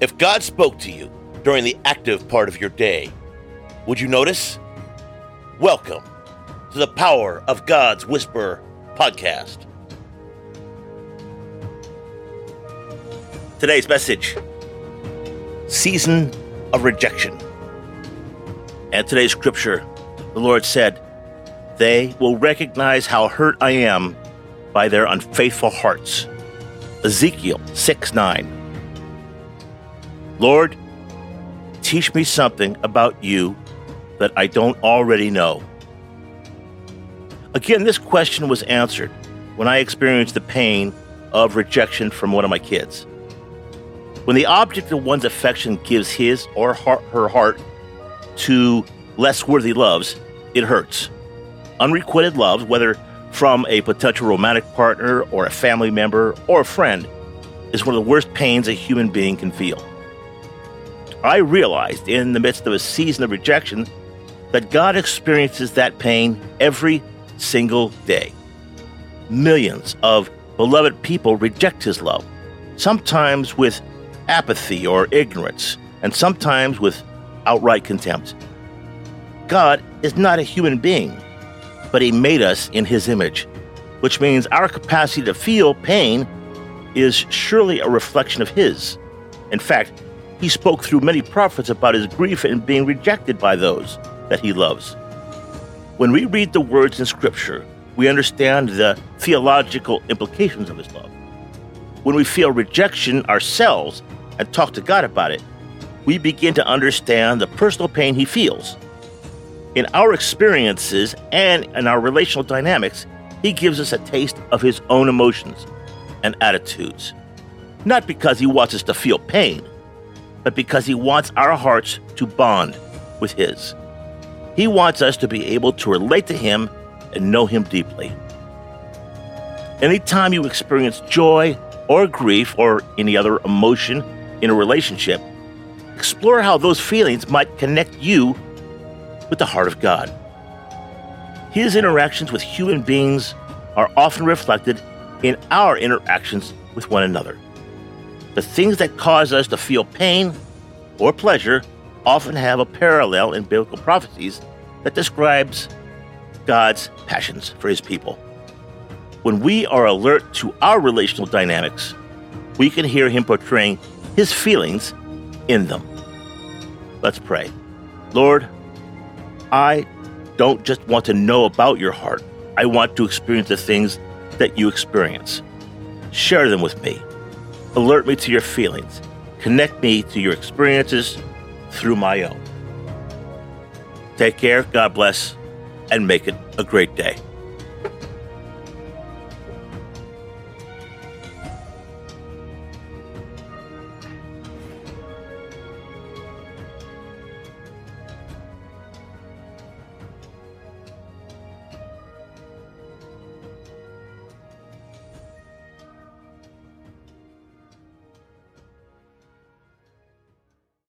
If God spoke to you during the active part of your day, would you notice? Welcome to the Power of God's Whisper podcast. Today's message Season of Rejection. And today's scripture, the Lord said, They will recognize how hurt I am by their unfaithful hearts. Ezekiel 6 9. Lord, teach me something about you that I don't already know. Again, this question was answered when I experienced the pain of rejection from one of my kids. When the object of one's affection gives his or her heart to less worthy loves, it hurts. Unrequited love, whether from a potential romantic partner or a family member or a friend, is one of the worst pains a human being can feel. I realized in the midst of a season of rejection that God experiences that pain every single day. Millions of beloved people reject his love, sometimes with apathy or ignorance, and sometimes with outright contempt. God is not a human being, but he made us in his image, which means our capacity to feel pain is surely a reflection of his. In fact, he spoke through many prophets about his grief in being rejected by those that he loves. When we read the words in Scripture, we understand the theological implications of his love. When we feel rejection ourselves and talk to God about it, we begin to understand the personal pain he feels. In our experiences and in our relational dynamics, he gives us a taste of his own emotions and attitudes. Not because he wants us to feel pain, but because He wants our hearts to bond with His. He wants us to be able to relate to Him and know Him deeply. Anytime you experience joy or grief or any other emotion in a relationship, explore how those feelings might connect you with the heart of God. His interactions with human beings are often reflected in our interactions with one another. The things that cause us to feel pain or pleasure often have a parallel in biblical prophecies that describes God's passions for his people. When we are alert to our relational dynamics, we can hear him portraying his feelings in them. Let's pray. Lord, I don't just want to know about your heart. I want to experience the things that you experience. Share them with me. Alert me to your feelings. Connect me to your experiences through my own. Take care, God bless, and make it a great day.